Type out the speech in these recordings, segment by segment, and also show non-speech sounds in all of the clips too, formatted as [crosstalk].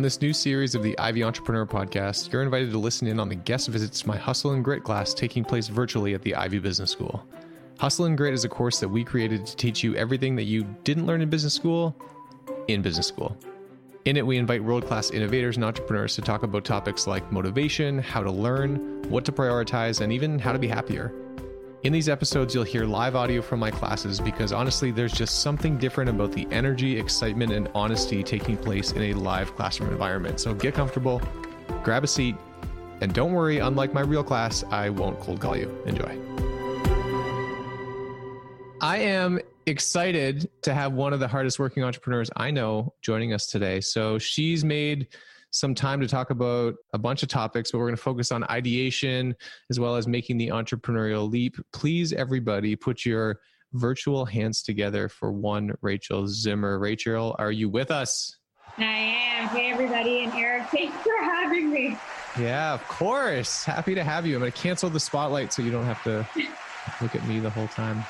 On this new series of the Ivey Entrepreneur Podcast, you're invited to listen in on the guest visits to my Hustle and Grit class taking place virtually at the Ivey Business School. Hustle and Grit is a course that we created to teach you everything that you didn't learn in business school in business school. In it, we invite world class innovators and entrepreneurs to talk about topics like motivation, how to learn, what to prioritize, and even how to be happier. In these episodes, you'll hear live audio from my classes because honestly, there's just something different about the energy, excitement, and honesty taking place in a live classroom environment. So get comfortable, grab a seat, and don't worry, unlike my real class, I won't cold call you. Enjoy. I am excited to have one of the hardest working entrepreneurs I know joining us today. So she's made some time to talk about a bunch of topics, but we're going to focus on ideation as well as making the entrepreneurial leap. Please, everybody, put your virtual hands together for one Rachel Zimmer. Rachel, are you with us? I am. Hey, everybody. And Eric, thanks for having me. Yeah, of course. Happy to have you. I'm going to cancel the spotlight so you don't have to look at me the whole time.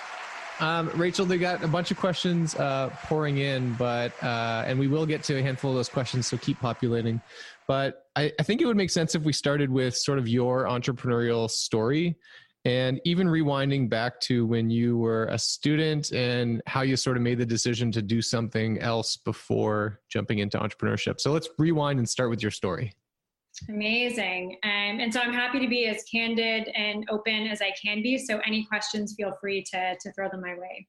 Um, Rachel, they got a bunch of questions uh, pouring in, but uh, and we will get to a handful of those questions, so keep populating. But I, I think it would make sense if we started with sort of your entrepreneurial story and even rewinding back to when you were a student and how you sort of made the decision to do something else before jumping into entrepreneurship. So let's rewind and start with your story. Amazing. Um, and so I'm happy to be as candid and open as I can be. So any questions, feel free to, to throw them my way.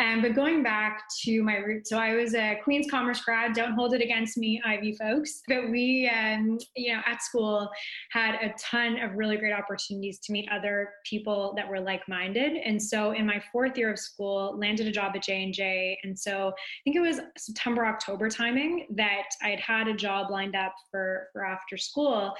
Um, but going back to my roots, so I was a Queen's Commerce grad. Don't hold it against me, Ivey folks. But we, um, you know, at school had a ton of really great opportunities to meet other people that were like-minded. And so in my fourth year of school, landed a job at J&J. And so I think it was September, October timing that I had had a job lined up for, for after school school.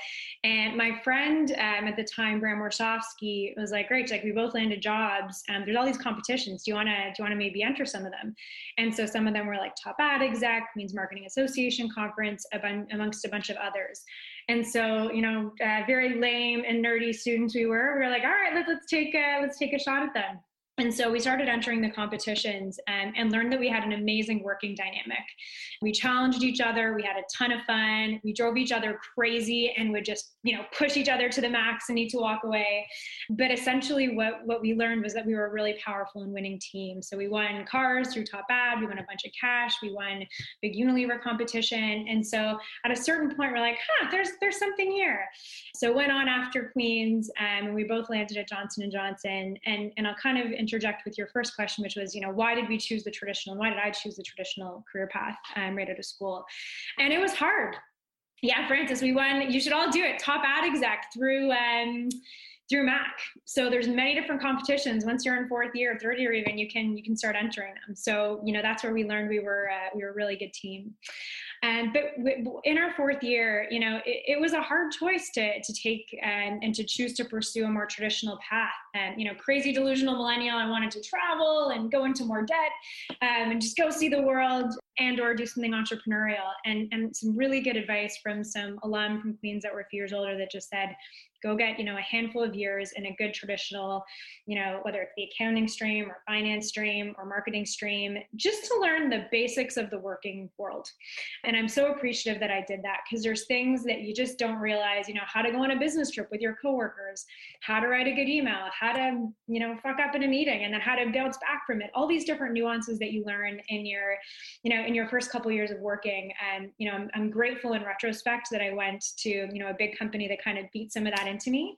And my friend um, at the time, Bram Warshafsky, was like, "Great, like we both landed jobs. Um, there's all these competitions. Do you want to do you want to maybe enter some of them?" And so some of them were like top ad exec, Queens Marketing Association conference, amongst a bunch of others. And so, you know, uh, very lame and nerdy students we were. We were like, "All right, let's let's take a, let's take a shot at them." And so we started entering the competitions and, and, learned that we had an amazing working dynamic. We challenged each other. We had a ton of fun. We drove each other crazy and would just, you know, push each other to the max and need to walk away. But essentially what, what we learned was that we were a really powerful and winning team. So we won cars through Top Ad. We won a bunch of cash. We won big Unilever competition. And so at a certain point, we're like, huh, there's, there's something here. So went on after Queens um, and we both landed at Johnson & Johnson. And, and I'll kind of interject with your first question, which was, you know, why did we choose the traditional? And why did I choose the traditional career path um, right out of school? And it was hard. Yeah, Francis, we won. You should all do it. Top ad exec through. Um, through Mac. So there's many different competitions. Once you're in fourth year, third year, even you can you can start entering them. So you know that's where we learned we were uh, we were a really good team. And but in our fourth year, you know, it, it was a hard choice to to take and, and to choose to pursue a more traditional path. And you know, crazy delusional millennial, I wanted to travel and go into more debt um, and just go see the world and or do something entrepreneurial. And and some really good advice from some alum from Queens that were a few years older that just said, go get you know a handful of years in a good traditional you know whether it's the accounting stream or finance stream or marketing stream just to learn the basics of the working world. And i'm so appreciative that i did that because there's things that you just don't realize you know how to go on a business trip with your coworkers how to write a good email how to you know fuck up in a meeting and then how to bounce back from it. All these different nuances that you learn in your you know in your first couple years of working. And you know I'm, I'm grateful in retrospect that i went to you know a big company that kind of beat some of that into me.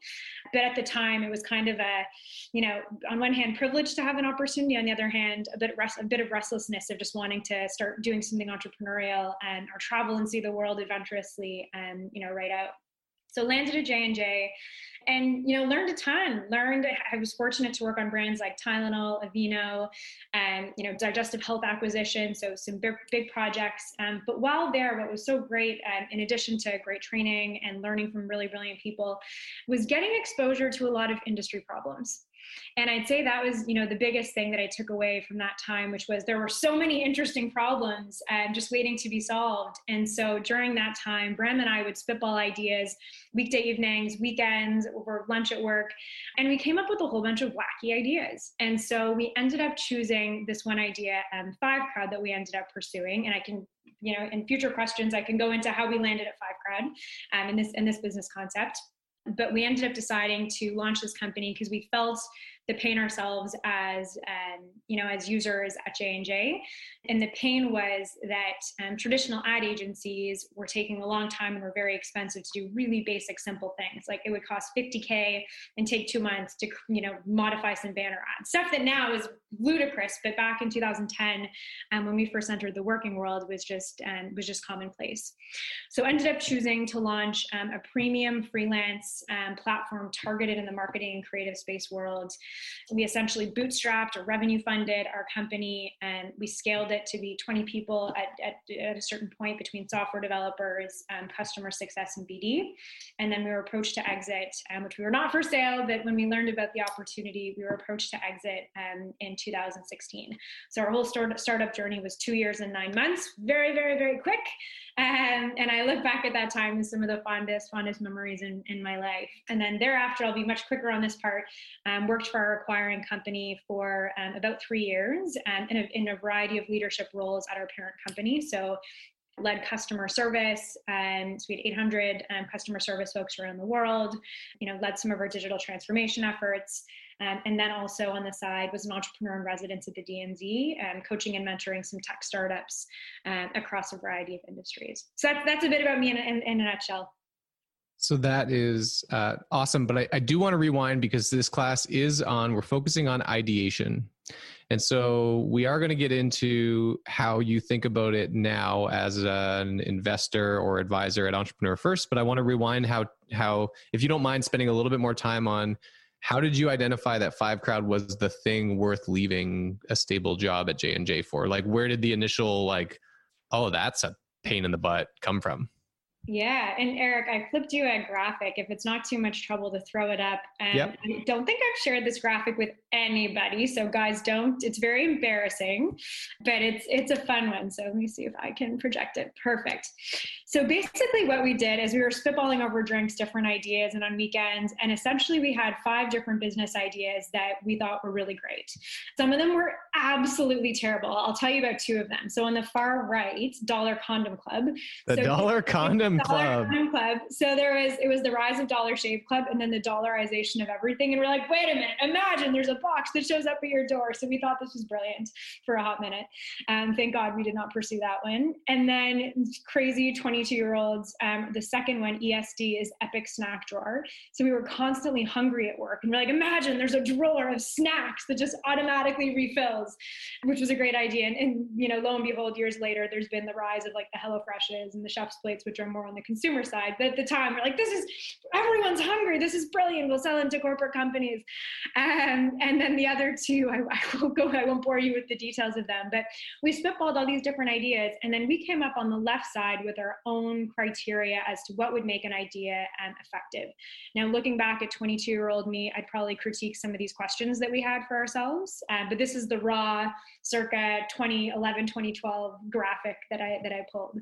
But at the time, it was kind of a, you know, on one hand, privileged to have an opportunity. On the other hand, a bit, rest, a bit of restlessness of just wanting to start doing something entrepreneurial and or travel and see the world adventurously and, you know, right out. So landed at J&J and you know learned a ton learned i was fortunate to work on brands like tylenol aveeno and you know digestive health acquisition so some big, big projects. Um, but while there what was so great um, in addition to great training and learning from really brilliant people was getting exposure to a lot of industry problems and I'd say that was, you know, the biggest thing that I took away from that time, which was there were so many interesting problems uh, just waiting to be solved. And so during that time, Bram and I would spitball ideas weekday evenings, weekends, over lunch at work, and we came up with a whole bunch of wacky ideas. And so we ended up choosing this one idea, um, Five Crowd, that we ended up pursuing. And I can you know, in future questions, I can go into how we landed at Five Crowd um, in this in this business concept. But we ended up deciding to launch this company because we felt the pain ourselves as um, you know as users at j&j and the pain was that um, traditional ad agencies were taking a long time and were very expensive to do really basic simple things. Like it would cost 50k and take two months to you know modify some banner ads. Stuff that now is ludicrous but back in 2010 um, when we first entered the working world was just um, was just commonplace. So ended up choosing to launch um, a premium freelance um, platform targeted in the marketing and creative space world we essentially bootstrapped or revenue funded our company and we scaled it to be 20 people at, at, at a certain point between software developers, um, customer success, and BD. And then we were approached to exit, um, which we were not for sale, but when we learned about the opportunity, we were approached to exit um, in 2016. So our whole start, startup journey was two years and nine months, very, very, very quick. Um, and I look back at that time as some of the fondest, fondest memories in, in my life. And then thereafter, I'll be much quicker on this part. Um, worked for our acquiring company for um, about three years um, in, a, in a variety of leadership roles at our parent company. So led customer service and so we had 800 um, customer service folks around the world you know led some of our digital transformation efforts um, and then also on the side was an entrepreneur in residence at the DMZ, and coaching and mentoring some tech startups um, across a variety of industries. So that's, that's a bit about me in, in, in a nutshell. So that is uh, awesome. But I, I do want to rewind because this class is on, we're focusing on ideation. And so we are going to get into how you think about it now as an investor or advisor at Entrepreneur First. But I want to rewind how, how, if you don't mind spending a little bit more time on how did you identify that 5Crowd was the thing worth leaving a stable job at j&j for like where did the initial like oh that's a pain in the butt come from yeah, and Eric, I flipped you a graphic. If it's not too much trouble to throw it up, and yep. I don't think I've shared this graphic with anybody. So guys, don't. It's very embarrassing, but it's it's a fun one. So let me see if I can project it. Perfect. So basically, what we did is we were spitballing over drinks, different ideas, and on weekends, and essentially we had five different business ideas that we thought were really great. Some of them were absolutely terrible. I'll tell you about two of them. So on the far right, Dollar Condom Club. The so Dollar [laughs] Condom Club. Condom Club. So there was it was the rise of Dollar Shave Club and then the dollarization of everything. And we're like, wait a minute, imagine there's a box that shows up at your door. So we thought this was brilliant for a hot minute. Um, thank God we did not pursue that one. And then crazy 22 year olds. Um, the second one, ESD, is Epic Snack Drawer. So we were constantly hungry at work, and we're like, imagine there's a drawer of snacks that just automatically refills, which was a great idea. And, and you know, lo and behold, years later, there's been the rise of like the Hello Freshes and the Chef's Plates, which are more on the consumer side. But at the time, we're like, this is everyone's hungry. This is brilliant. We'll sell into corporate companies. Um, and then the other two, I, I won't go. I won't bore you with the details of them. But we spitballed all these different ideas, and then we came up on the left side with our own criteria as to what would make an idea um, effective. Now, looking back at 22 year old me, I'd probably critique some of these questions that we had for ourselves. Uh, but this is the raw, circa 2011, 2012 graphic that I that I pulled.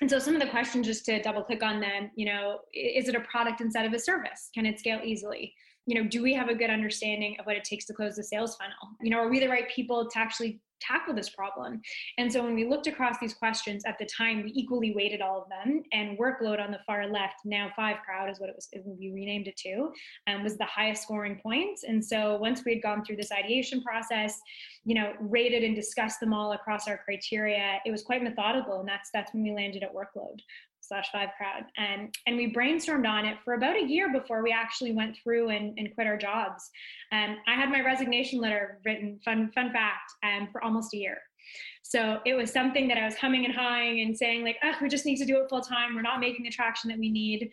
And so some of the questions, just to double click on them, you know, is it a product instead of a service? Can it scale easily? You know, do we have a good understanding of what it takes to close the sales funnel? You know, are we the right people to actually tackle this problem. And so when we looked across these questions at the time, we equally weighted all of them. And workload on the far left, now 5Crowd is what it was, we renamed it to, um, was the highest scoring points. And so once we had gone through this ideation process, you know, rated and discussed them all across our criteria, it was quite methodical. And that's that's when we landed at workload slash 5Crowd. And and we brainstormed on it for about a year before we actually went through and, and quit our jobs. And i had my resignation letter written fun fun fact um, for almost a year. So it was something that i was humming and hawing and saying like oh we just need to do it full time. We're not making the traction that we need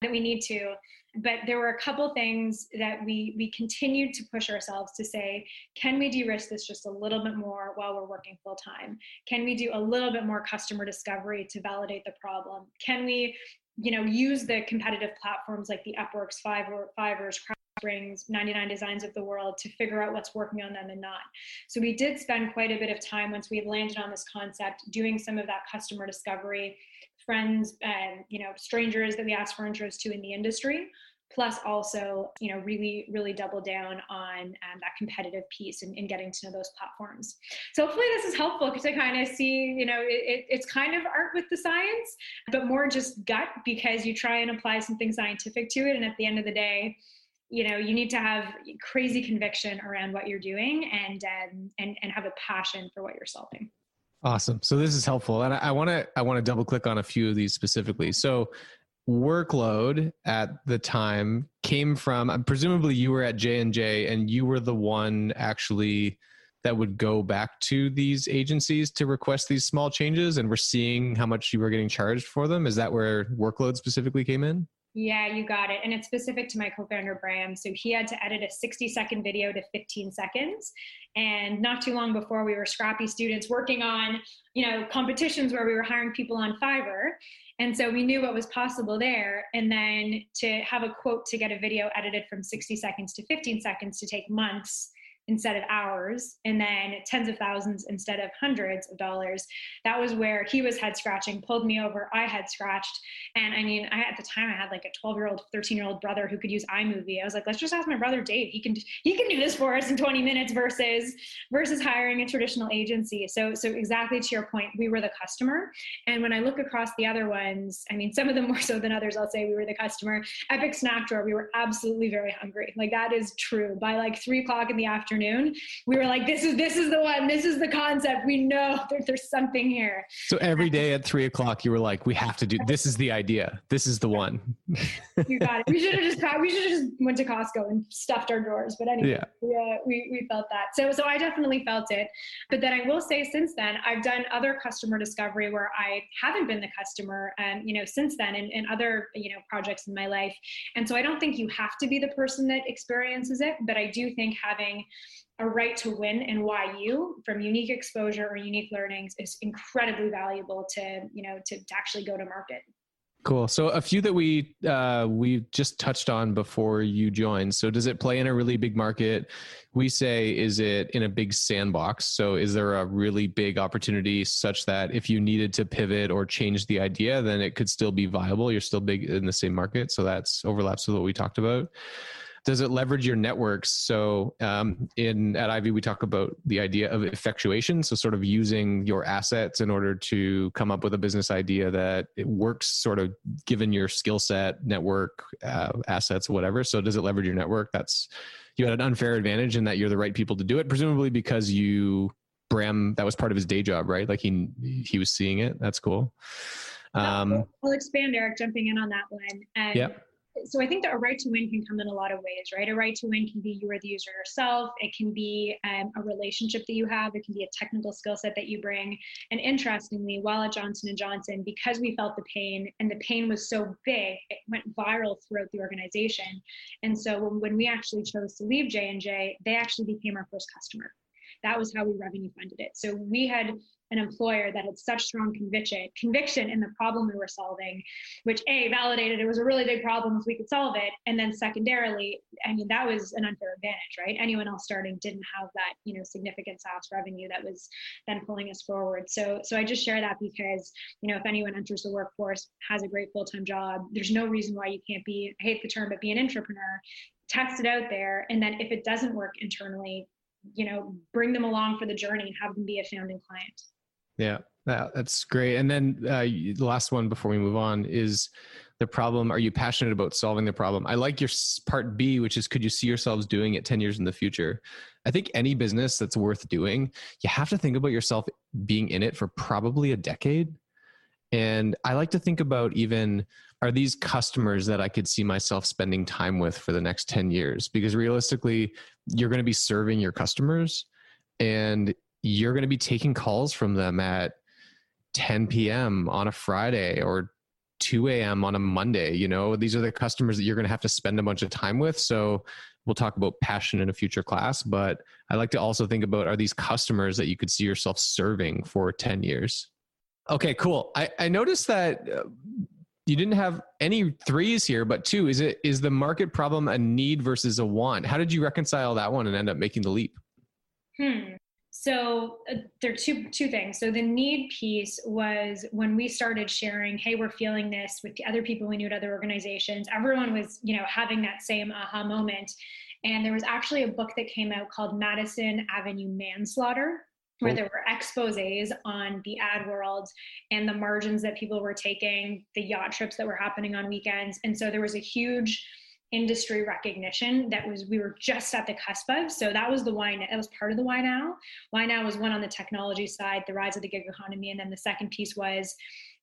that we need to but there were a couple things that we we continued to push ourselves to say can we de-risk this just a little bit more while we're working full time can we do a little bit more customer discovery to validate the problem can we you know use the competitive platforms like the upworks fiverr fiverr's Springs, 99 Designs of the World to figure out what's working on them and not. So we did spend quite a bit of time once we landed on this concept doing some of that customer discovery, friends and you know strangers that we asked for intros to in the industry plus also you know really really double down on um, that competitive piece and, and, getting to know those platforms. So hopefully this is helpful i kind of see you know it, it's kind of art with the science but more just gut because you try and apply something scientific to it and at the end of the day you know you need to have crazy conviction around what you're doing and um, and and have a passion for what you're solving awesome. So this is helpful and i want to i want to double click on a few of these specifically. So workload at the time came from uh, presumably you were at j&j and you were the one actually that would go back to these agencies to request these small changes and we're seeing how much you were getting charged for them? Is that where workload specifically came in yeah, you got it. And it's specific to my co founder, Bram. So he had to edit a 60 second video to 15 seconds. And not too long before, we were scrappy students working on, you know, competitions where we were hiring people on Fiverr. And so we knew what was possible there. And then to have a quote to get a video edited from 60 seconds to 15 seconds to take months instead of hours and then tens of thousands instead of hundreds of dollars. That was where he was head scratching pulled me over i had scratched. And i mean I, at the time i had like a 12 year old 13 year old brother who could use imovie. I was like let's just ask my brother dave. He can he can do this for us in 20 minutes versus versus hiring a traditional agency. So so exactly to your point we were the customer. And when i look across the other ones i mean some of them [laughs] more so than others i'll say we were the customer. Epic snack drawer we were absolutely very hungry. Like that is true. By like three o'clock in the afternoon afternoon, we were like, this is this is the one, this is the concept. We know [laughs] there, there's something here. So every day at three o'clock, you were like, we have to do this is the idea. This is the one. [laughs] you got it. We should have just we should have just went to Costco and stuffed our drawers. But anyway, yeah, yeah uh, we, we felt that. So so I definitely felt it. But then I will say since then, I've done other customer discovery where I haven't been the customer, and you know, since then in, in other, you know, projects in my life. And so I don't think you have to be the person that experiences it, but I do think having a right to win and why you from unique exposure or unique learnings is incredibly valuable to you know to, to actually go to market. Cool. So a few that we uh, we just touched on before you joined. So does it play in a really big market? We say is it in a big sandbox? So is there a really big opportunity such that if you needed to pivot or change the idea then it could still be viable? You're still big in the same market so that's overlaps with what we talked about does it leverage your networks? So um, in at ivey we talk about the idea of effectuation. So sort of using your assets in order to come up with a business idea that it works sort of given your skill set network uh, assets whatever. So does it leverage your network? That's you had an unfair advantage in that you're the right people to do it presumably because you bram that was part of his day job right? Like he he was seeing it. That's cool. Um, I'll expand, Eric, jumping in on that one. And yeah so I think that a right to win can come in a lot of ways, right? A right to win can be you are the user yourself. It can be um, a relationship that you have. It can be a technical skill set that you bring. And interestingly, while at Johnson and Johnson, because we felt the pain and the pain was so big, it went viral throughout the organization. And so when, when we actually chose to leave J and J, they actually became our first customer that was how we revenue funded it. So we had an employer that had such strong conviction conviction in the problem we were solving, which a validated it was a really big problem if we could solve it, and then secondarily, I mean that was an unfair advantage, right? Anyone else starting didn't have that you know significant SaaS revenue that was then pulling us forward. So so I just share that because you know if anyone enters the workforce has a great full time job, there's no reason why you can't be I hate the term but be an entrepreneur test it out there and then if it doesn't work internally you know bring them along for the journey and have them be a founding client yeah, that's great. And then uh, the last one before we move on is the problem. Are you passionate about solving the problem? I like your part B, which is could you see yourselves doing it 10 years in the future? I think any business that's worth doing, you have to think about yourself being in it for probably a decade. And I like to think about even are these customers that I could see myself spending time with for the next 10 years? Because realistically, you're going to be serving your customers. And you're going to be taking calls from them at 10 p.m. on a Friday or 2 a.m. on a Monday. You know, these are the customers that you're going to have to spend a bunch of time with. So we'll talk about passion in a future class, but I like to also think about are these customers that you could see yourself serving for 10 years? Okay, cool. I, I noticed that uh, you didn't have any threes here, but two. Is it is the market problem a need versus a want? How did you reconcile that one and end up making the leap? Hmm. So uh, there are two two things. So the need piece was when we started sharing, hey, we're feeling this with the other people we knew at other organizations. Everyone was, you know, having that same aha moment. And there was actually a book that came out called Madison Avenue Manslaughter, where there were exposés on the ad world and the margins that people were taking, the yacht trips that were happening on weekends. And so there was a huge industry recognition that was we were just at the cusp of. So that was the why that was part of the why now. Why now was one on the technology side, the rise of the gig economy, and then the second piece was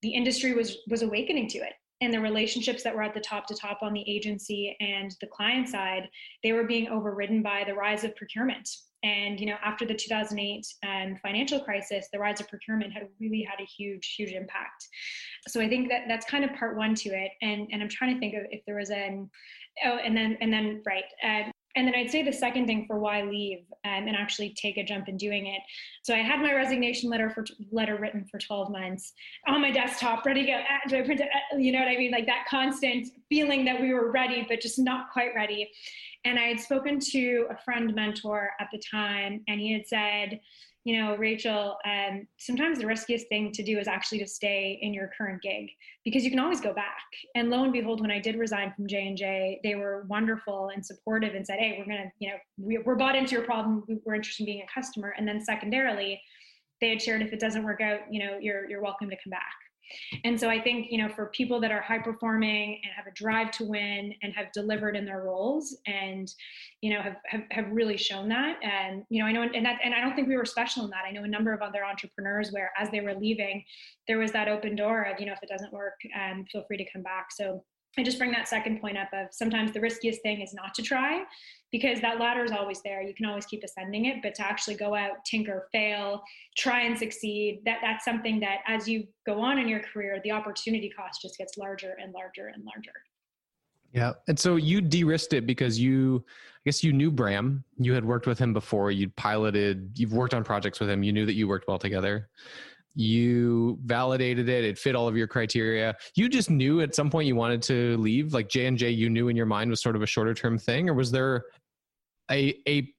the industry was was awakening to it. And the relationships that were at the top to top on the agency and the client side, they were being overridden by the rise of procurement. And you know, after the 2008 um, financial crisis, the rise of procurement had really had a huge, huge impact. So I think that that's kind of part one to it. And and I'm trying to think of if there was an oh and then and then right uh, and then I'd say the second thing for why leave um, and actually take a jump in doing it. So I had my resignation letter for letter written for 12 months on my desktop, ready to go. Ah, do I print it? Ah, you know what I mean? Like that constant feeling that we were ready, but just not quite ready. And I had spoken to a friend mentor at the time, and he had said, you know, Rachel, um, sometimes the riskiest thing to do is actually to stay in your current gig because you can always go back. And lo and behold, when I did resign from J and J, they were wonderful and supportive and said, "Hey, we're gonna, you know, we, we're bought into your problem. We're interested in being a customer." And then secondarily, they had shared if it doesn't work out, you know, you're you're welcome to come back. And so I think, you know, for people that are high performing and have a drive to win and have delivered in their roles and, you know, have, have, have really shown that. And, you know, I know, and that, and I don't think we were special in that. I know a number of other entrepreneurs where as they were leaving, there was that open door of, you know, if it doesn't work, um, feel free to come back. So I just bring that second point up of sometimes the riskiest thing is not to try because that ladder is always there. You can always keep ascending it, but to actually go out, tinker, fail, try and succeed, that that's something that as you go on in your career, the opportunity cost just gets larger and larger and larger. Yeah. And so you de-risked it because you I guess you knew Bram. You had worked with him before. You'd piloted, you've worked on projects with him. You knew that you worked well together you validated it it fit all of your criteria. You just knew at some point you wanted to leave? Like j&j you knew in your mind was sort of a shorter term thing? Or was there a a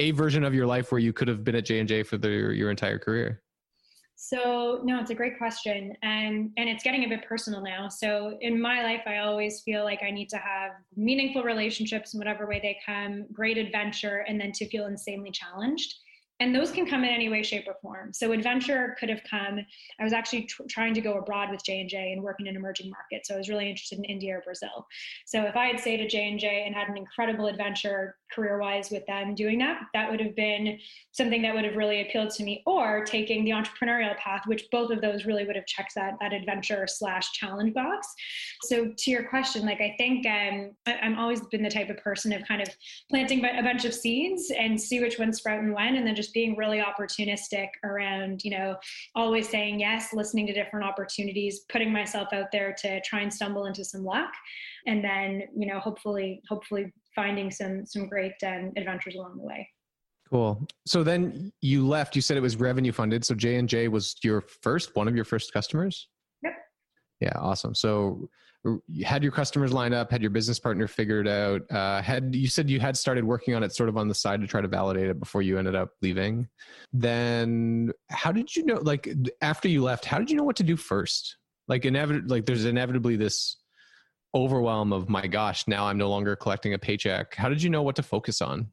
a version of your life where you could have been at j&j for the, your entire career? So no it's a great question. And and it's getting a bit personal now. So in my life i always feel like i need to have meaningful relationships in whatever way they come great adventure and then to feel insanely challenged and those can come in any way shape or form. So adventure could have come. I was actually tr- trying to go abroad with j&j and work in an emerging market so i was really interested in india or brazil. So if i had stayed at j&j and had an incredible adventure career wise with them doing that that would have been something that would have really appealed to me or taking the entrepreneurial path which both of those really would have checked that that adventure slash challenge box. So to your question like i think um, I, i'm always been the type of person of kind of planting a bunch of seeds and see which ones sprout and when and then just just being really opportunistic around, you know, always saying yes, listening to different opportunities, putting myself out there to try and stumble into some luck, and then, you know, hopefully, hopefully finding some some great um, adventures along the way. Cool. So then you left. You said it was revenue funded. So J and J was your first, one of your first customers. Yeah. Awesome. So you had your customers lined up, had your business partner figured out. Uh, had you said you had started working on it sort of on the side to try to validate it before you ended up leaving. Then how did you know? Like after you left, how did you know what to do first? Like inevit- like there's inevitably this overwhelm of my gosh, now I'm no longer collecting a paycheck. How did you know what to focus on?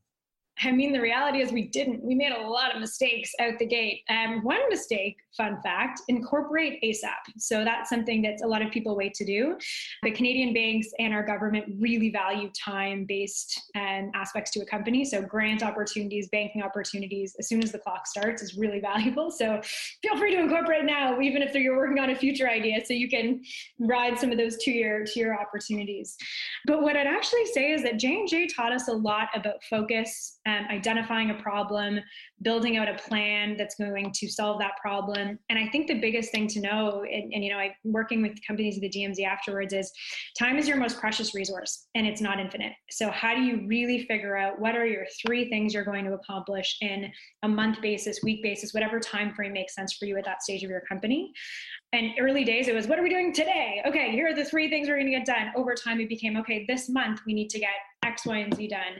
I mean, the reality is we didn't. We made a lot of mistakes out the gate. Um, one mistake, fun fact, incorporate ASAP. So that's something that a lot of people wait to do. The Canadian banks and our government really value time-based um, aspects to a company. So grant opportunities, banking opportunities, as soon as the clock starts, is really [laughs] valuable. So feel free to incorporate now, even if you're working on a future idea, so you can ride some of those two-year two-year opportunities. But what I'd actually say is that J and J taught us a lot about focus um, identifying a problem, building out a plan that's going to solve that problem. And I think the biggest thing to know, and, and you know, I working with companies at the DMZ afterwards, is time is your most precious resource, and it's not infinite. So how do you really figure out what are your three things you're going to accomplish in a month basis, week basis, whatever time frame makes sense for you at that stage of your company? And early days, it was, what are we doing today? Okay, here are the three things we're going to get done. Over time, it became, okay, this month we need to get X, Y, and Z done.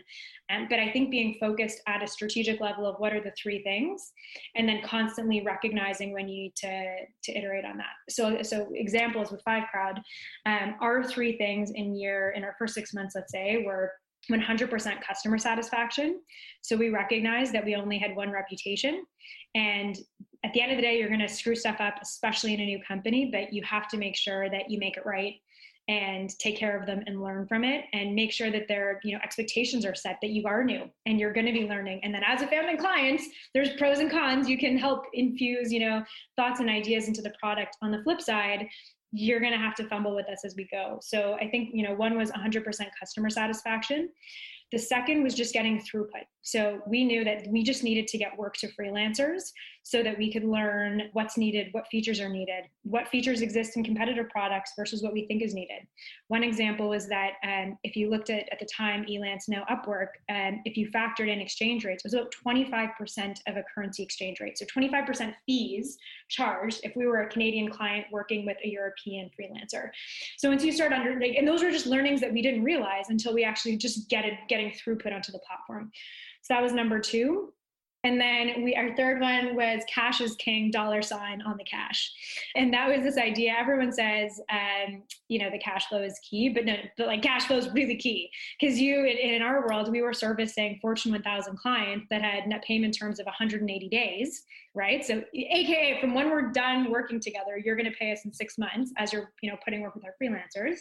Um, but I think being focused at a strategic level of what are the three things, and then constantly recognizing when you need to to iterate on that. So, so examples with 5Crowd, um, our three things in year in our first six months, let's say, were 100% customer satisfaction. So we recognize that we only had one reputation. And at the end of the day, you're going to screw stuff up, especially in a new company, but you have to make sure that you make it right and take care of them and learn from it and make sure that their you know expectations are set that you are new and you're going to be learning and then as a family clients there's pros and cons you can help infuse you know thoughts and ideas into the product on the flip side you're going to have to fumble with us as we go. So i think you know one was 100% customer satisfaction. The second was just getting throughput. So we knew that we just needed to get work to freelancers so that we could learn what's needed, what features are needed, what features exist in competitor products versus what we think is needed. One example is that um, if you looked at at the time Elance now Upwork, um, if you factored in exchange rates, it was about 25% of a currency exchange rate. So 25% fees charged if we were a Canadian client working with a European freelancer. So once you start under, like, and those were just learnings that we didn't realize until we actually just get it, getting throughput onto the platform. So that was number two. And then we our third one was cash is king dollar sign on the cash. And that was this idea. Everyone says um, you know, the cash flow is key, but no, but like cash flow is really key. Because you in, in our world, we were servicing Fortune 1000 clients that had net payment terms of 180 days right? So AKA from when we're done working together, you're going to pay us in six months as you're, you know, putting work with our freelancers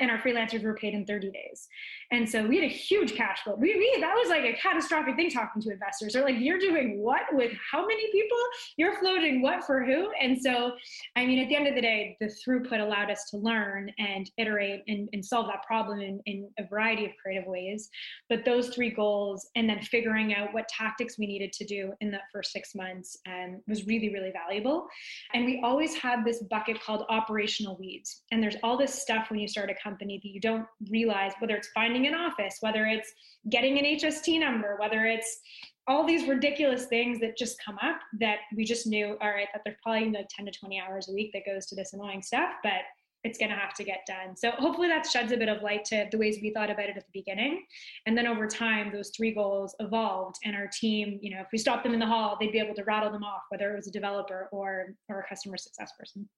and our freelancers were paid in 30 days. And so we had a huge cash flow. We, we that was like a catastrophic thing talking to investors. They're like, you're doing what with how many people? You're floating what for who? And so, I mean, at the end of the day, the throughput allowed us to learn and iterate and, and solve that problem in, in a variety of creative ways. But those three goals and then figuring out what tactics we needed to do in that first six months um, was really, really valuable. And we always have this bucket called operational weeds. And there's all this stuff when you start a company that you don't realize, whether it's finding an office, whether it's getting an HST number, whether it's all these ridiculous things that just come up that we just knew, all right, that there's probably like 10 to 20 hours a week that goes to this annoying stuff, but it's going to have to get done. So hopefully that sheds a bit of light to the ways we thought about it at the beginning. And then over time, those three goals evolved and our team, you know, if we stopped them in the hall, they'd be able to rattle them off, whether it was a developer or, or a customer success person.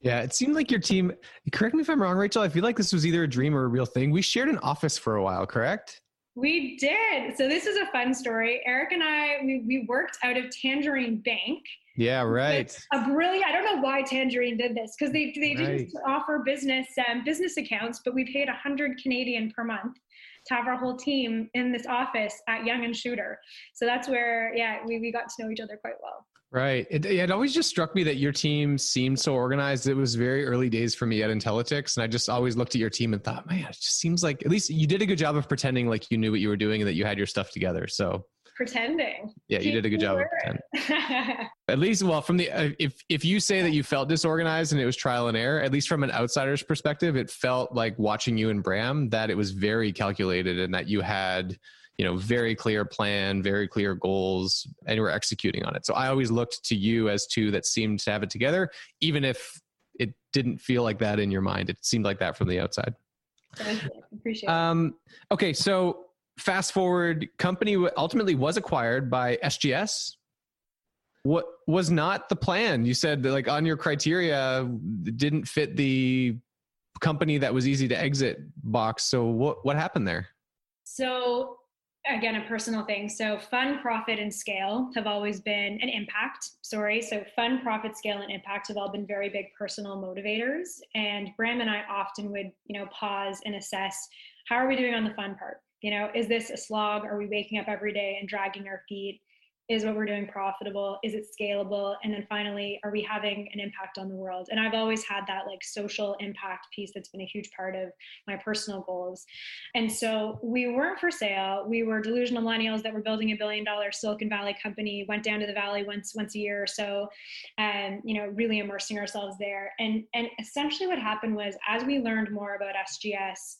Yeah, it seemed like your team, correct me if I'm wrong, Rachel, I feel like this was either a dream or a real thing. We shared an office for a while, correct? We did. So this is a fun story. Eric and I, we, we worked out of Tangerine Bank yeah, right. A brilliant. I don't know why Tangerine did this because they they right. didn't offer business um, business accounts, but we paid a hundred Canadian per month to have our whole team in this office at Yonge and Shuter. So that's where yeah we we got to know each other quite well. Right. It, it always just struck me that your team seemed so organized. It was very early days for me at Intellitix. And I just always looked at your team and thought, man, it just seems like at least you did a good job of pretending like you knew what you were doing and that you had your stuff together. So pretending. Yeah, you did a good job of pretending. [laughs] at least, well, from the uh, if if you say that you felt disorganized and it was trial and error, at least from an outsider's perspective, it felt like watching you and Bram that it was very calculated and that you had you know very clear plan very clear goals and you were executing on it so i always looked to you as two that seemed to have it together even if it didn't feel like that in your mind it seemed like that from the outside Thank you. Appreciate it. Um, okay, so fast forward, company ultimately was acquired by SGS. What was not the plan? You said that like on your criteria didn't fit the company that was easy to exit box. So what what happened there? So again a personal thing so fun profit and scale have always been an impact sorry so fun profit scale and impact have all been very big personal motivators and bram and i often would you know pause and assess how are we doing on the fun part you know, is this a slog? Are we waking up every day and dragging our feet? Is what we're doing profitable? Is it scalable? And then finally, are we having an impact on the world? And I've always had that like social impact piece that's been a huge part of my personal goals. And so we weren't for sale. We were delusional millennials that were building a billion dollar Silicon Valley company, went down to the valley once once a year or so, and you know, really immersing ourselves there. And and essentially what happened was as we learned more about SGS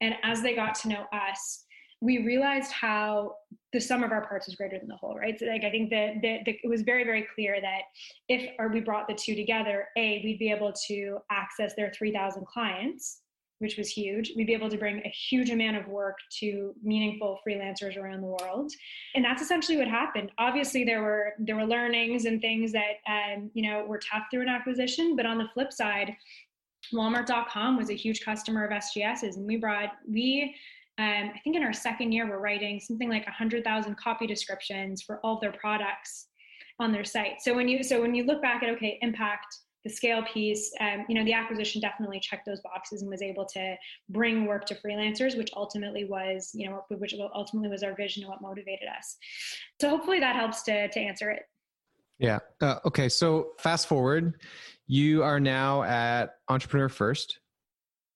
and as they got to know us, we realized how the sum of our parts is greater than the whole, right? So like I think that, it was very, very clear that if or we brought the two together, A, we'd be able to access their 3,000 clients which was huge. We'd be able to bring a huge amount of work to meaningful freelancers around the world, and that's essentially what happened. Obviously, there were there were learnings and things that um, you know were tough through an acquisition, but on the flip side, Walmart.com was a huge customer of SGS's, and we brought we. Um, I think in our second year, we're writing something like 100,000 copy descriptions for all of their products on their site. So when you so when you look back at okay, impact, the scale piece, um, you know, the acquisition definitely checked those boxes and was able to bring work to freelancers, which ultimately was, you know, which ultimately was our vision and what motivated us. So hopefully that helps to to answer it. Yeah. Uh, okay. So fast forward, you are now at Entrepreneur First.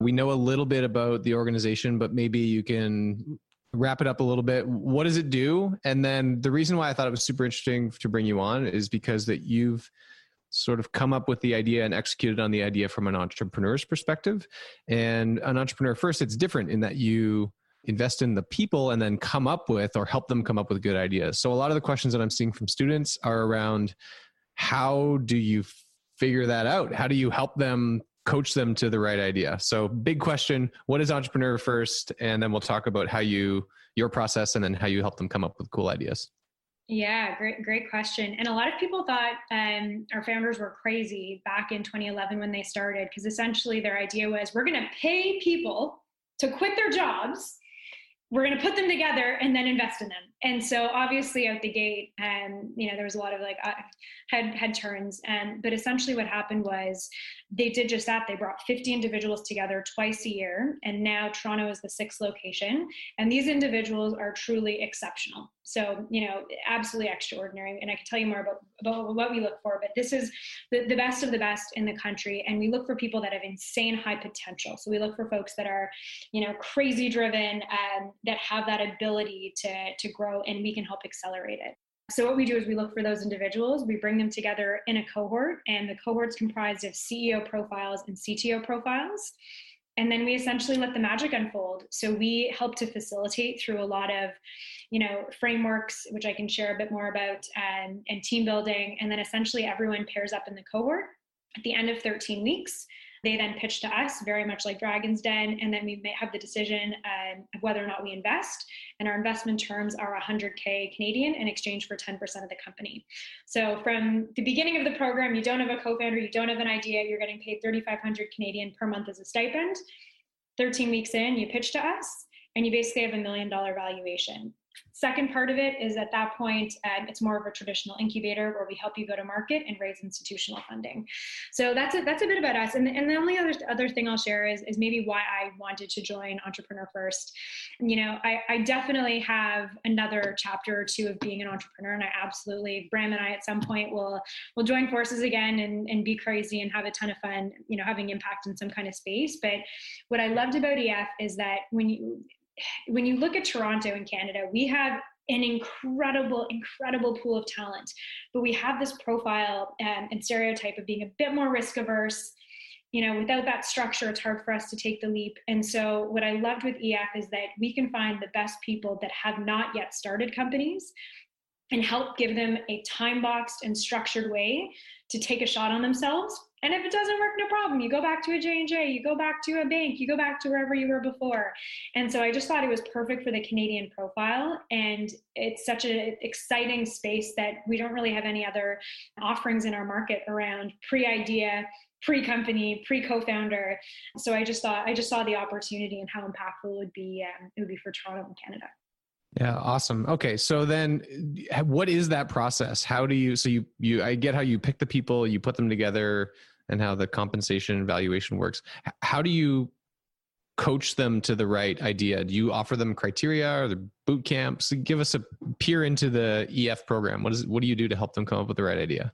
We know a little bit about the organization, but maybe you can wrap it up a little bit. What does it do? And then the reason why I thought it was super interesting to bring you on is because that you've sort of come up with the idea and executed on the idea from an entrepreneur's perspective. And an entrepreneur first, it's different in that you invest in the people and then come up with or help them come up with good ideas. So a lot of the questions that I'm seeing from students are around how do you figure that out? How do you help them coach them to the right idea? So big question, what is entrepreneur first and then we'll talk about how you your process and then how you help them come up with cool ideas. Yeah, great, great question. And a lot of people thought um, our founders were crazy back in 2011 when they started, because essentially their idea was we're going to pay people to quit their jobs we're going to put them together and then invest in them. And so obviously out the gate, um, you know, there was a lot of like uh, head head turns. And but essentially what happened was they did just that. They brought 50 individuals together twice a year, and now Toronto is the sixth location. And these individuals are truly exceptional. So you know, absolutely extraordinary. And I can tell you more about about what we look for. But this is the, the best of the best in the country, and we look for people that have insane high potential. So we look for folks that are, you know, crazy driven. Um, that have that ability to, to grow and we can help accelerate it. So what we do is we look for those individuals, we bring them together in a cohort, and the cohort's comprised of CEO profiles and CTO profiles. And then we essentially let the magic unfold. So we help to facilitate through a lot of, you know, frameworks, which I can share a bit more about, and, and team building. And then essentially everyone pairs up in the cohort at the end of 13 weeks they then pitch to us, very much like Dragon's Den, and then we may have the decision um, of whether or not we invest. And our investment terms are 100K Canadian in exchange for 10% of the company. So from the beginning of the program, you don't have a co founder, you don't have an idea, you're getting paid 3,500 Canadian per month as a stipend. 13 weeks in, you pitch to us, and you basically have a million dollar valuation. Second part of it is at that point, um, it's more of a traditional incubator where we help you go to market and raise institutional funding. So that's a, that's a bit about us. And, and the only other other thing I'll share is, is maybe why I wanted to join Entrepreneur First. You know, I, I definitely have another chapter or two of being an entrepreneur, and I absolutely, Bram and I at some point will will join forces again and, and be crazy and have a ton of fun, you know, having impact in some kind of space. But what I loved about EF is that when you when you look at Toronto in Canada, we have an incredible, incredible pool of talent, but we have this profile and, and stereotype of being a bit more risk averse. You know, without that structure, it's hard for us to take the leap. And so, what I loved with EF is that we can find the best people that have not yet started companies and help give them a time boxed and structured way to take a shot on themselves and if it doesn't work, no problem. You go back to a J&J, you go back to a bank, you go back to wherever you were before. And so I just thought it was perfect for the Canadian profile. And it's such an exciting space that we don't really have any other offerings in our market around pre-idea, pre-company, pre-co-founder. So I just thought I just saw the opportunity and how impactful it would be um, it would be for Toronto and Canada. Yeah, awesome. Okay, so then what is that process? How do you so you you I get how you pick the people, you put them together, and how the compensation and valuation works. How do you coach them to the right idea? Do you offer them criteria or the boot camps? Give us a peer into the EF program. What is what do you do to help them come up with the right idea?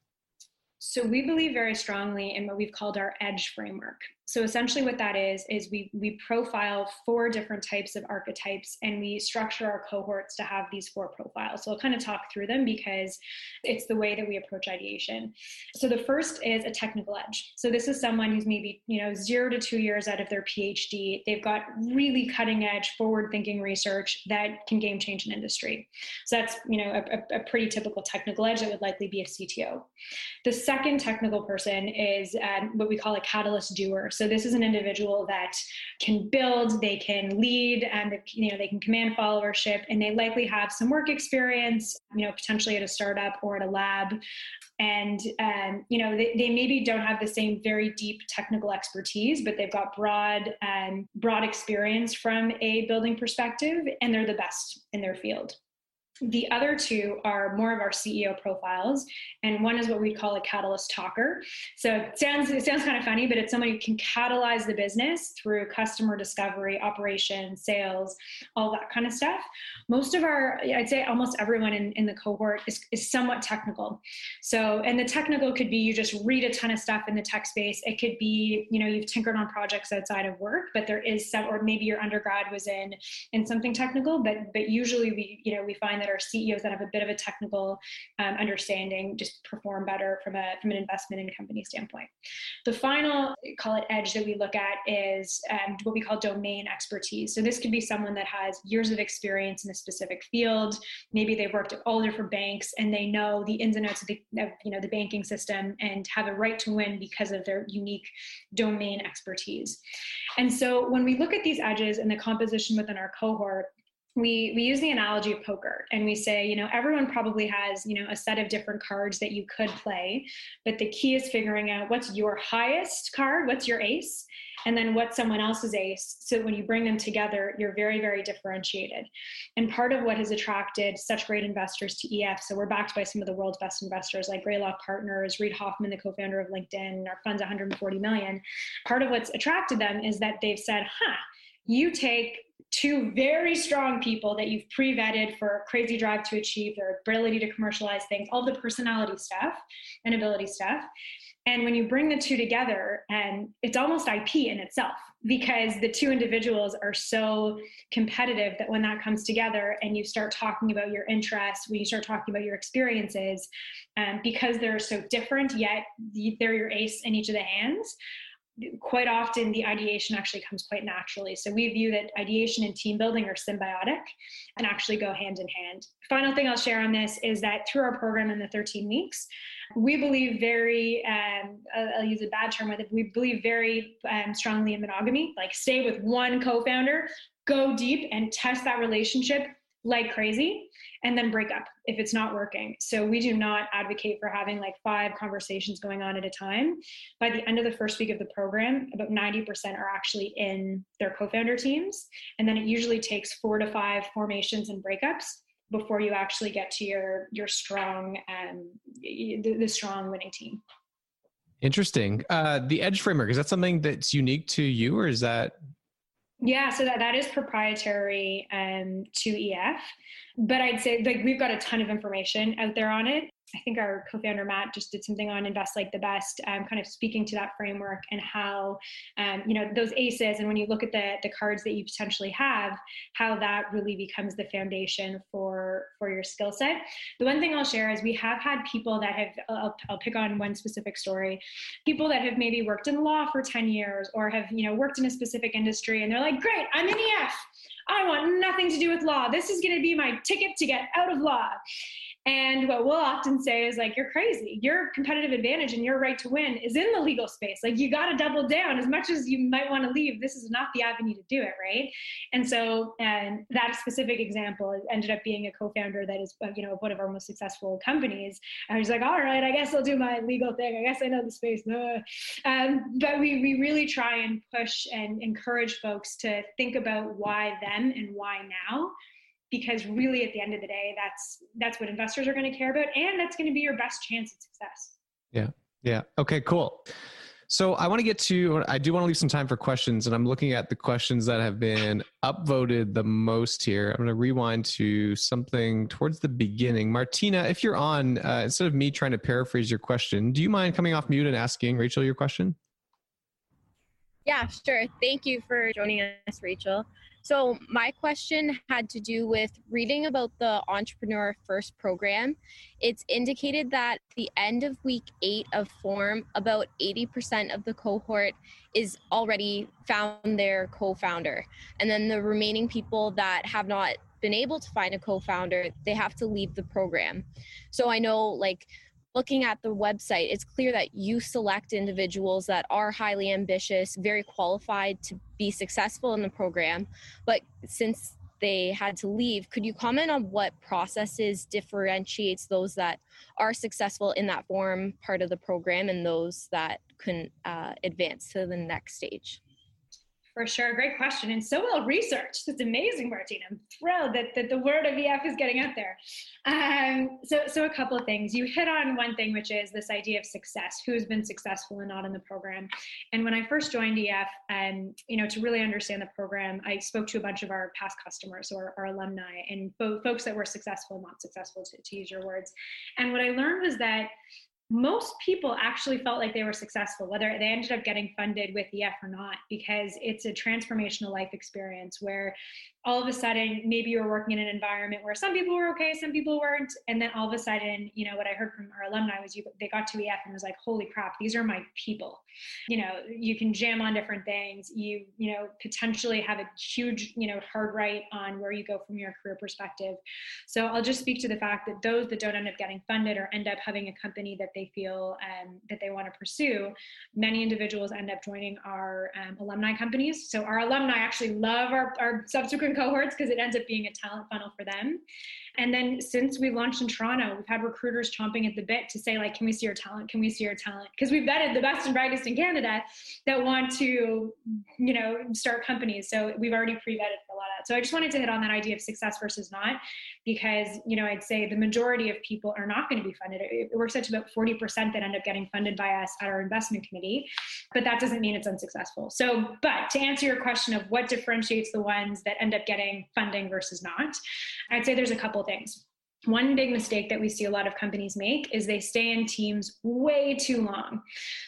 So we believe very strongly in what we've called our edge framework. So essentially what that is is we we profile four different types of archetypes and we structure our cohorts to have these four profiles. So I'll kind of talk through them because it's the way that we approach ideation. So the first is a technical edge. So this is someone who's maybe, you know, 0 to 2 years out of their PhD. They've got really cutting edge forward thinking research that can game change an industry. So that's, you know, a, a pretty typical technical edge that would likely be a CTO. The second technical person is um, what we call a catalyst doer. So this is an individual that can build, they can lead, and you know they can command followership, and they likely have some work experience, you know, potentially at a startup or at a lab. And um, you know they, they maybe don't have the same very deep technical expertise, but they've got broad um, broad experience from a building perspective, and they're the best in their field. The other two are more of our CEO profiles, and one is what we call a catalyst talker. So it sounds it sounds kind of funny, but it's someone who can catalyze the business through customer discovery, operations, sales, all that kind of stuff. Most of our, I'd say almost everyone in, in the cohort is, is somewhat technical. So, and the technical could be you just read a ton of stuff in the tech space. It could be, you know, you've tinkered on projects outside of work, but there is some, or maybe your undergrad was in in something technical, but but usually we, you know, we find that CEOs that have a bit of a technical um, understanding just perform better from a from an investment in company standpoint. The final call it edge that we look at is um, what we call domain expertise. So this could be someone that has years of experience in a specific field. Maybe they've worked at all different banks and they know the ins and outs of the of, you know the banking system and have a right to win because of their unique domain expertise. And so when we look at these edges and the composition within our cohort, we we use the analogy of poker and we say you know everyone probably has you know a set of different cards that you could play but the key is figuring out what's your highest card what's your ace and then what's someone else's ace so when you bring them together you're very very differentiated. And part of what has attracted such great investors to ef so we're backed by some of the world's best investors like greylock partners reid hoffman the co-founder of linkedin our fund's 140 million. Part of what's attracted them is that they've said huh you take two very strong people that you've pre-vetted for crazy drive to achieve their ability to commercialize things all the personality stuff and ability stuff. And when you bring the two together and it's almost ip in itself because the two individuals are so competitive that when that comes together and you start talking about your interests when you start talking about your experiences um, because they're so different yet they're your ace in each of the hands quite often the ideation actually comes quite naturally. So we view that ideation and team building are symbiotic and actually go hand in hand. Final thing I'll share on this is that through our program in the 13 weeks, we believe very, um, I'll use a bad term with it, we believe very um, strongly in monogamy, like stay with one co founder, go deep and test that relationship like crazy and then break up if it's not working. So we do not advocate for having like five conversations going on at a time. By the end of the first week of the program, about 90% are actually in their co-founder teams. And then it usually takes four to five formations and breakups before you actually get to your your strong um the, the strong winning team. Interesting. Uh, the Edge framework is that something that's unique to you, or is that yeah, so that, that is proprietary um, to EF. But I'd say like we've got a ton of information out there on it. I think our co-founder Matt just did something on Invest Like the Best, um, kind of speaking to that framework and how, um, you know, those aces. And when you look at the the cards that you potentially have, how that really becomes the foundation for for your skill set. The one thing I'll share is we have had people that have. I'll, I'll pick on one specific story. People that have maybe worked in law for ten years or have you know worked in a specific industry, and they're like, "Great, I'm in EF. I want nothing to do with law. This is going to be my ticket to get out of law." And what we'll often say is like, you're crazy. Your competitive advantage and your right to win is in the legal space. Like you got to double down as much as you might want to leave. This is not the avenue to do it. Right. And so, and that specific example ended up being a co-founder that is, uh, you know, one of our most successful companies. I was like, all right, I guess I'll do my legal thing. I guess I know the space. Um, but we, we really try and push and encourage folks to think about why them and why now because really at the end of the day that's that's what investors are going to care about and that's going to be your best chance at success. Yeah. Yeah. Okay cool. So i want to get to i do want to leave some time for questions and i'm looking at the questions that have been upvoted the most here. I'm going to rewind to something towards the beginning. Martina if you're on uh, instead of me trying to paraphrase your question do you mind coming off mute and asking rachel your question? Yeah sure. Thank you for joining us rachel so, my question had to do with reading about the Entrepreneur First program. It's indicated that the end of week eight of form, about 80% of the cohort is already found their co founder. And then the remaining people that have not been able to find a co founder, they have to leave the program. So, I know like looking at the website, it's clear that you select individuals that are highly ambitious, very qualified to be successful in the program. But since they had to leave, could you comment on what processes differentiates those that are successful in that form part of the program and those that couldn't uh, advance to the next stage? For sure. Great question. And so well researched. It's amazing, Martina. I'm thrilled that, that the word of EF is getting out there. Um, so, so a couple of things. You hit on one thing, which is this idea of success. Who's been successful and not in the program? And when I first joined EF, um, you know, to really understand the program, I spoke to a bunch of our past customers or our alumni and folks that were successful, and not successful, to, to use your words. And what I learned was that most people actually felt like they were successful, whether they ended up getting funded with EF or not, because it's a transformational life experience where all of a sudden maybe you were working in an environment where some people were okay some people weren't. And then all of a sudden you know what i heard from our alumni was you they got to ef and was like holy crap these are my people. You know you can jam on different things. You you know potentially have a huge you know hard right on where you go from your career perspective. So i'll just speak to the fact that those that don't end up getting funded or end up having a company that they feel um, that they want to pursue many individuals end up joining our um, alumni companies. So our alumni actually love our, our subsequent cohorts because it ends up being a talent funnel for them. And then since we launched in Toronto, we've had recruiters chomping at the bit to say, like, can we see your talent? Can we see your talent? Because we've vetted the best and brightest in Canada that want to, you know, start companies. So we've already pre-vetted a lot of that. So I just wanted to hit on that idea of success versus not, because, you know, I'd say the majority of people are not going to be funded. It works out to about 40% that end up getting funded by us at our investment committee, but that doesn't mean it's unsuccessful. So, but to answer your question of what differentiates the ones that end up getting funding versus not, I'd say there's a couple things. One big mistake that we see a lot of companies make is they stay in teams way too long.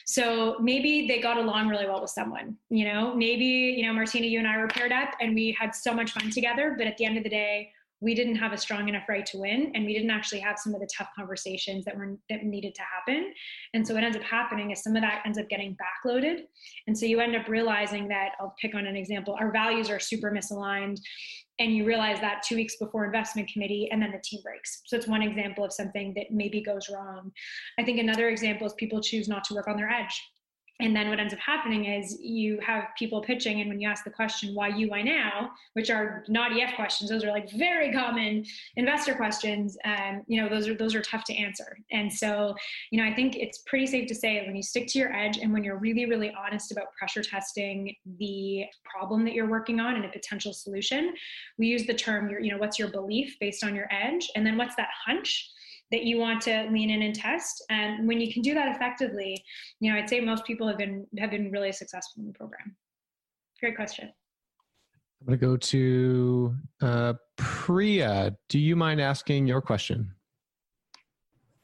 So maybe they got along really well with someone, you know, maybe, you know, Martina, you and I were paired up and we had so much fun together, but at the end of the day, we didn't have a strong enough right to win and we didn't actually have some of the tough conversations that were that needed to happen and so what ends up happening is some of that ends up getting backloaded and so you end up realizing that i'll pick on an example our values are super misaligned and you realize that two weeks before investment committee and then the team breaks. So it's one example of something that maybe goes wrong. I think another example is people choose not to work on their edge and then what ends up happening is you have people pitching and when you ask the question why you why now? which are not ef questions. Those are like very common investor questions. Um, you know those are those are tough to answer. And so you know i think it's pretty safe to say when you stick to your edge and when you're really really honest about pressure testing the problem that you're working on and a potential solution we use the term your you know what's your belief based on your edge? And then what's that hunch that you want to lean in and test. And when you can do that effectively, you know, I'd say most people have been have been really successful in the program. Great question. I'm going to go to uh, Priya. Do you mind asking your question?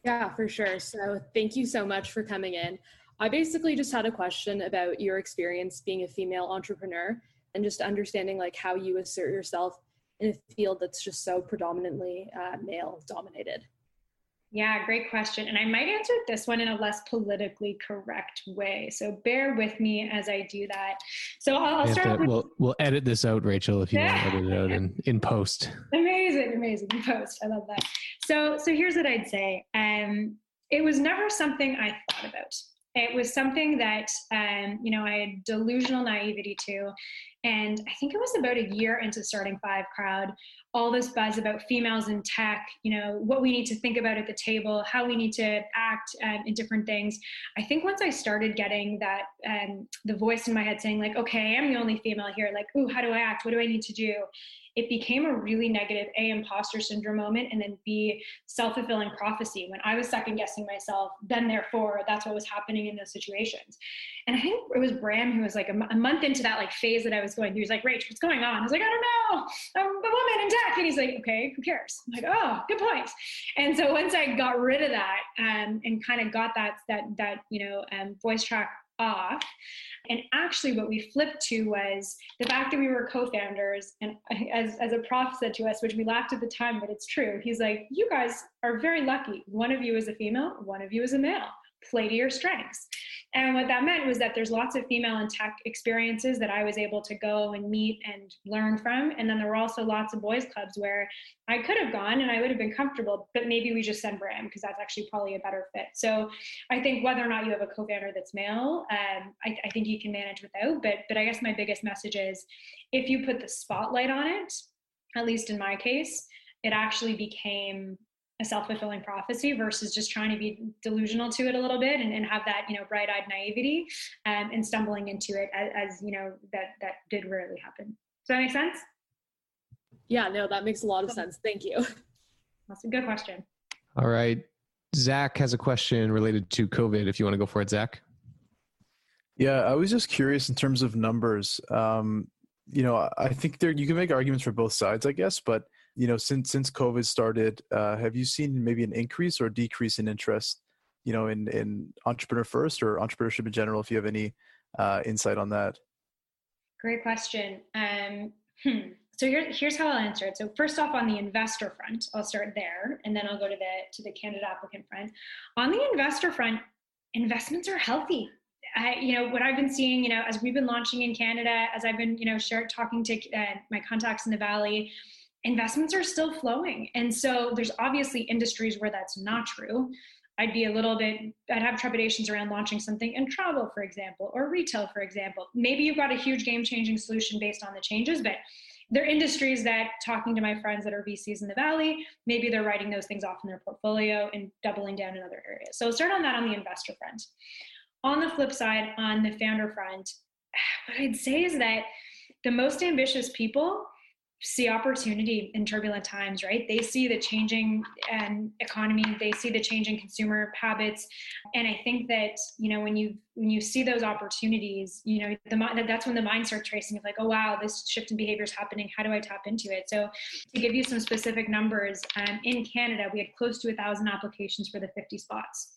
Yeah, for sure. So thank you so much for coming in. I basically just had a question about your experience being a female entrepreneur and just understanding like how you assert yourself in a field that's just so predominantly uh, male dominated. Yeah, great question. And I might answer this one in a less politically correct way. So bear with me as I do that. So I'll, I'll start. To, with, we'll, we'll edit this out, Rachel, if you yeah. want to edit it out [laughs] in, in post. Amazing, amazing. In post. I love that. So, so here's what I'd say. Um, it was never something I thought about. It was something that, um, you know, I had delusional naivety to. And I think it was about a year into starting Five Crowd, all this buzz about females in tech, you know, what we need to think about at the table, how we need to act um, in different things. I think once I started getting that, um, the voice in my head saying, like, okay, I'm the only female here, like, ooh, how do I act? What do I need to do? It became a really negative A, imposter syndrome moment, and then B, self fulfilling prophecy. When I was second guessing myself, then therefore, that's what was happening in those situations. And I think it was Bram who was like a, m- a month into that like phase that I was going through. He's like, Rach, what's going on? I was like, I don't know. I'm a woman in tech. And he's like, okay, who cares? I'm like, oh, good point. And so once I got rid of that um, and kind of got that, that, that, you know, um, voice track off. And actually, what we flipped to was the fact that we were co founders. And as, as a prof said to us, which we laughed at the time, but it's true, he's like, You guys are very lucky. One of you is a female, one of you is a male. Play to your strengths. And what that meant was that there's lots of female in tech experiences that I was able to go and meet and learn from. And then there were also lots of boys clubs where I could have gone and I would have been comfortable, but maybe we just send Bram because that's actually probably a better fit. So I think whether or not you have a co-founder that's male, um, I, I think you can manage without. But but I guess my biggest message is if you put the spotlight on it, at least in my case, it actually became a self-fulfilling prophecy versus just trying to be delusional to it a little bit and, and have that you know bright-eyed naivety um, and stumbling into it as, as, you know that that did rarely happen. Does that make sense? Yeah no that makes a lot of sense. Thank you. [laughs] That's a good question. All right. Zach has a question related to covid if you want to go for it zach? Yeah i was just curious in terms of numbers. Um, you know i think there you can make arguments for both sides i guess but you know since since covid started uh, have you seen maybe an increase or decrease in interest you know in in entrepreneur first or entrepreneurship in general if you have any uh, insight on that? Great question. Um, hmm. so here, here's how i'll answer it. So first off on the investor front i'll start there and then i'll go to the to the candidate applicant front. On the investor front investments are healthy. I, you know, what I've been seeing, you know, as we've been launching in Canada, as I've been, you know, share, talking to uh, my contacts in the Valley, investments are still flowing. And so there's obviously industries where that's not true. I'd be a little bit, I'd have trepidations around launching something in travel, for example, or retail, for example. Maybe you've got a huge game changing solution based on the changes, but they're industries that talking to my friends that are VCs in the Valley, maybe they're writing those things off in their portfolio and doubling down in other areas. So start on that on the investor front. On the flip side, on the founder front, [sighs] what I'd say is that the most ambitious people see opportunity in turbulent times right? They see the changing um, economy they see the changing consumer habits. And i think that you know when you when you see those opportunities you know the that's when the mind starts tracing of like oh wow this shift in behavior is happening. How do i tap into it? So to give you some specific numbers um, in canada we had close to a thousand applications for the 50 spots.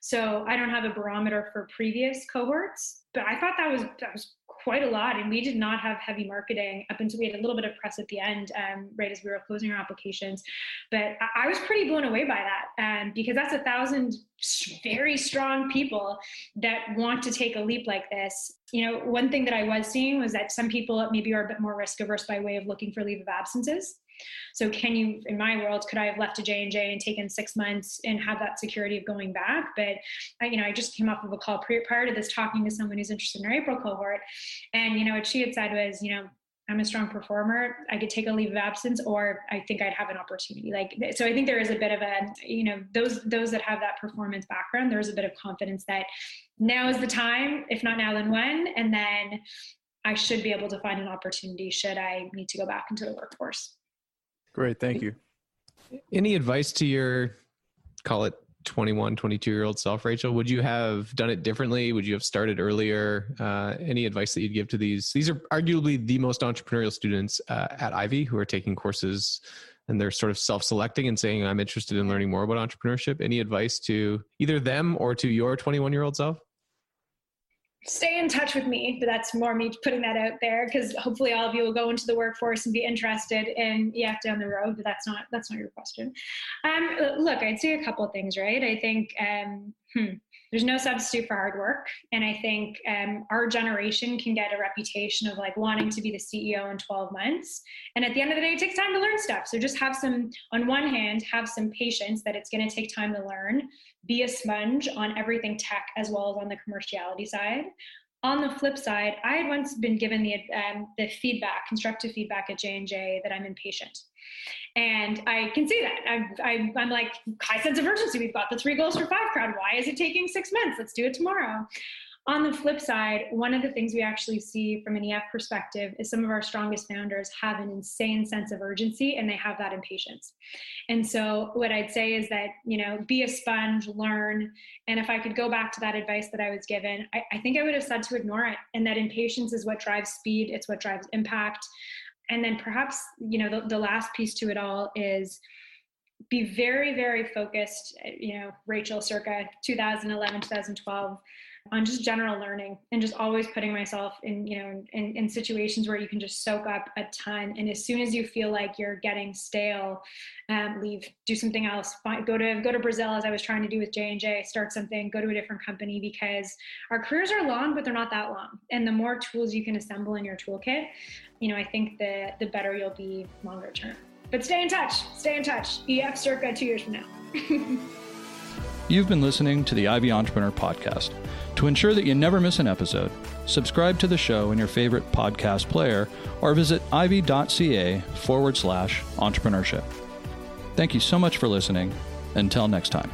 So I don't have a barometer for previous cohorts, but I thought that was that was quite a lot. And we did not have heavy marketing up until we had a little bit of press at the end, um, right as we were closing our applications. But I, I was pretty blown away by that um, because that's a thousand very strong people that want to take a leap like this. You know, one thing that I was seeing was that some people maybe are a bit more risk averse by way of looking for leave of absences. So can you, in my world, could I have left a J&J and taken six months and have that security of going back? But I, you know, I just came off of a call prior to this talking to someone who's interested in our April cohort. And, you know, what she had said was, you know, I'm a strong performer. I could take a leave of absence, or I think I'd have an opportunity. Like so, I think there is a bit of a, you know, those those that have that performance background, there is a bit of confidence that now is the time. If not now, then when? And then I should be able to find an opportunity should I need to go back into the workforce. Great, thank you. Any advice to your, call it 21, 22 year old self, Rachel? Would you have done it differently? Would you have started earlier? Uh, any advice that you'd give to these? These are arguably the most entrepreneurial students uh, at Ivey who are taking courses and they're sort of self selecting and saying, I'm interested in learning more about entrepreneurship. Any advice to either them or to your 21 year old self? Stay in touch with me but that's more me putting that out there because hopefully all of you will go into the workforce and be interested in EF down the road but that's not that's not your question. Um, look i'd say a couple of things right? I think um, hmm, there's no substitute for hard work and i think um, our generation can get a reputation of like wanting to be the ceo in 12 months and at the end of the day it takes time to learn stuff. So just have some on one hand have some patience that it's going to take time to learn be a sponge on everything tech as well as on the commerciality side. On the flip side, I had once been given the um, the feedback, constructive feedback at J and J that I'm impatient, and I can see that. I'm, I'm like high sense of urgency. We've got the three goals for 5Crowd. Why is it taking six months? Let's do it tomorrow. On the flip side, one of the things we actually see from an EF perspective is some of our strongest founders have an insane sense of urgency and they have that impatience. And so, what I'd say is that, you know, be a sponge, learn. And if I could go back to that advice that I was given, I, I think I would have said to ignore it. And that impatience is what drives speed, it's what drives impact. And then perhaps, you know, the, the last piece to it all is be very, very focused. You know, Rachel circa 2011, 2012 on just general learning and just always putting myself in you know in, in situations where you can just soak up a ton. And as soon as you feel like you're getting stale um, leave do something else. Find, go to go to brazil as i was trying to do with j&j start something go to a different company because our careers are long but they're not that long. And the more tools you can assemble in your toolkit you know i think the the better you'll be longer term. But stay in touch stay in touch. Ef circa two years from now [laughs] You've been listening to the Ivey Entrepreneur Podcast. To ensure that you never miss an episode, subscribe to the show in your favorite podcast player or visit ivey.ca forward slash entrepreneurship. Thank you so much for listening. Until next time.